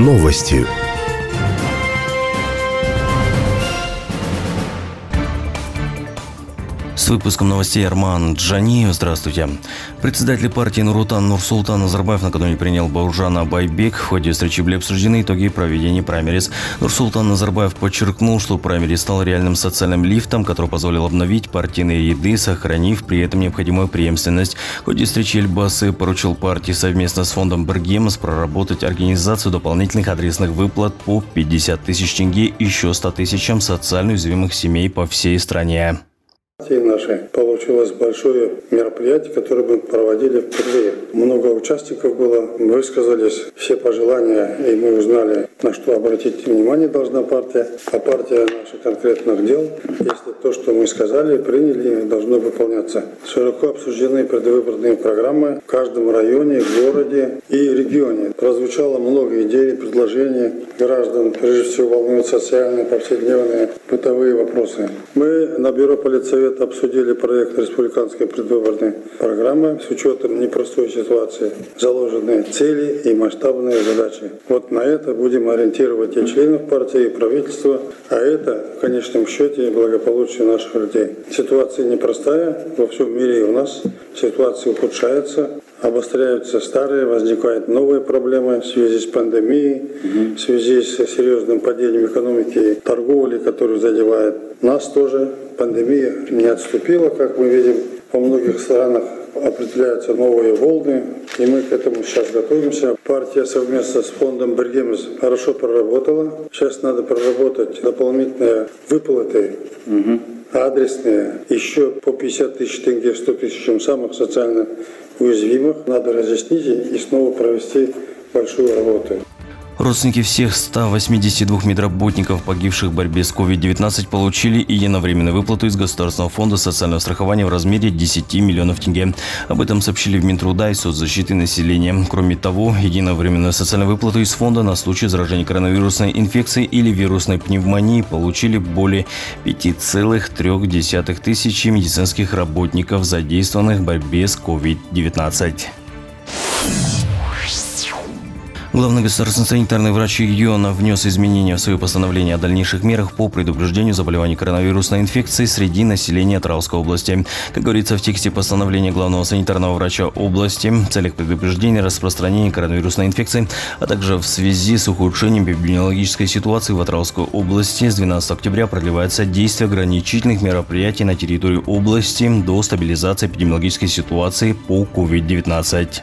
Новости. С выпуском новостей Арман Джаниев. Здравствуйте. Председатель партии Нурутан Нурсултан Назарбаев накануне принял Баужана Байбек. В ходе встречи были обсуждены итоги проведения праймерис. Нурсултан Назарбаев подчеркнул, что праймерис стал реальным социальным лифтом, который позволил обновить партийные ряды, сохранив при этом необходимую преемственность. В ходе встречи Эльбасы поручил партии совместно с фондом Бергемс проработать организацию дополнительных адресных выплат по 50 тысяч тенге еще 100 тысячам социально уязвимых семей по всей стране нашей получилось большое мероприятие, которое мы проводили впервые. Много участников было, высказались все пожелания, и мы узнали, на что обратить внимание должна партия, а партия наших конкретных дел, если то, что мы сказали, приняли, должно выполняться. Широко обсуждены предвыборные программы в каждом районе, городе и регионе. Прозвучало много идей, предложений граждан, прежде всего волнуют социальные, повседневные, бытовые вопросы. Мы на бюро политсовета обсудили проект республиканской предвыборной программы с учетом непростой ситуации, заложенные цели и масштабные задачи. Вот на это будем ориентировать и членов партии, и правительства, а это в конечном счете благополучие наших людей. Ситуация непростая во всем мире и у нас. Ситуация ухудшается, обостряются старые, возникают новые проблемы в связи с пандемией, в связи с серьезным падением экономики, торговли, которую задевает нас тоже. Пандемия не отступила, как мы видим, во многих странах определяются новые волны, и мы к этому сейчас готовимся. Партия совместно с фондом Бергемс хорошо проработала. Сейчас надо проработать дополнительные выплаты угу. адресные, еще по 50 тысяч тенге, 100 тысячам самых социально уязвимых. Надо разъяснить и снова провести большую работу. Родственники всех 182 медработников, погибших в борьбе с COVID-19, получили единовременную выплату из Государственного фонда социального страхования в размере 10 миллионов тенге. Об этом сообщили в Минтруда и соцзащиты населения. Кроме того, единовременную социальную выплату из фонда на случай заражения коронавирусной инфекцией или вирусной пневмонии получили более 5,3 тысячи медицинских работников, задействованных в борьбе с COVID-19. Главный государственный санитарный врач региона внес изменения в свое постановление о дальнейших мерах по предупреждению заболеваний коронавирусной инфекцией среди населения Трауской области. Как говорится в тексте постановления главного санитарного врача области, в целях предупреждения распространения коронавирусной инфекции, а также в связи с ухудшением эпидемиологической ситуации в Атрауской области с 12 октября продлевается действие ограничительных мероприятий на территории области до стабилизации эпидемиологической ситуации по COVID-19.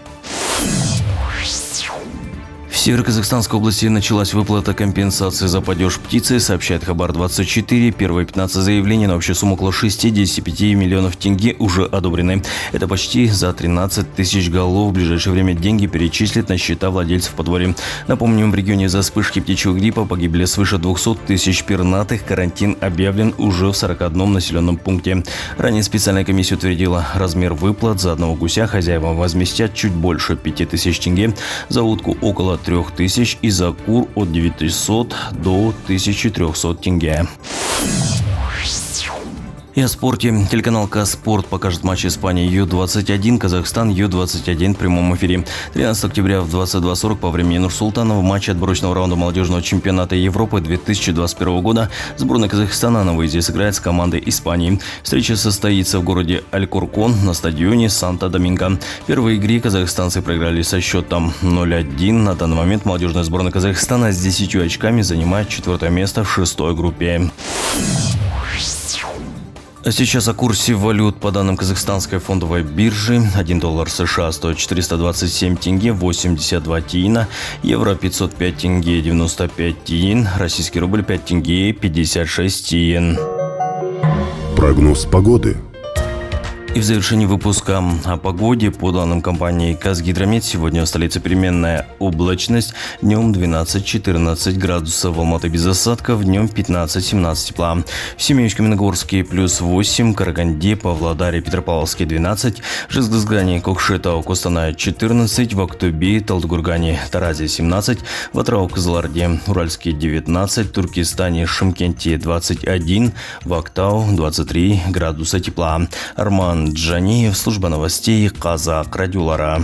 В Северо-Казахстанской области началась выплата компенсации за падеж птицы, сообщает Хабар-24. Первые 15 заявлений на общую сумму около 65 миллионов тенге уже одобрены. Это почти за 13 тысяч голов. В ближайшее время деньги перечислят на счета владельцев подворья. Напомним, в регионе за вспышки птичьего гриппа погибли свыше 200 тысяч пернатых. Карантин объявлен уже в 41 населенном пункте. Ранее специальная комиссия утвердила размер выплат. За одного гуся хозяевам возместят чуть больше 5 тысяч тенге. За утку около 3000 и за кур от 900 до 1300 тенге. И о спорте. Телеканал К-Спорт покажет матч Испании Ю-21, Казахстан Ю-21 в прямом эфире. 13 октября в 22.40 по времени Нурсултана в матче отборочного раунда молодежного чемпионата Европы 2021 года сборная Казахстана на выезде сыграет с командой Испании. Встреча состоится в городе Алькуркон на стадионе Санта-Доминго. В первой игре казахстанцы проиграли со счетом 0-1. На данный момент молодежная сборная Казахстана с 10 очками занимает четвертое место в шестой группе. Сейчас о курсе валют по данным казахстанской фондовой биржи. 1 доллар США стоит 427 тенге 82 тиина, евро 505 тенге 95 тиин, российский рубль 5 тенге 56 тиин. Прогноз погоды – и в завершении выпуска о погоде. По данным компании «Казгидромет», сегодня в столице переменная облачность. Днем 12-14 градусов. В Алматы без осадков. Днем 15-17 тепла. В Семеечке, Миногорске плюс 8. Караганде, Павлодаре, Петропавловске 12. Жезгазгане, Кокшетау, Костаная 14. В Актубе, Талдгургане, Таразе 17. В Атрау, Казаларде, Уральске 19. Туркестане, Шымкенте 21. В Актау 23 градуса тепла. Арман Джаниев, служба новостей Казак Радюлара.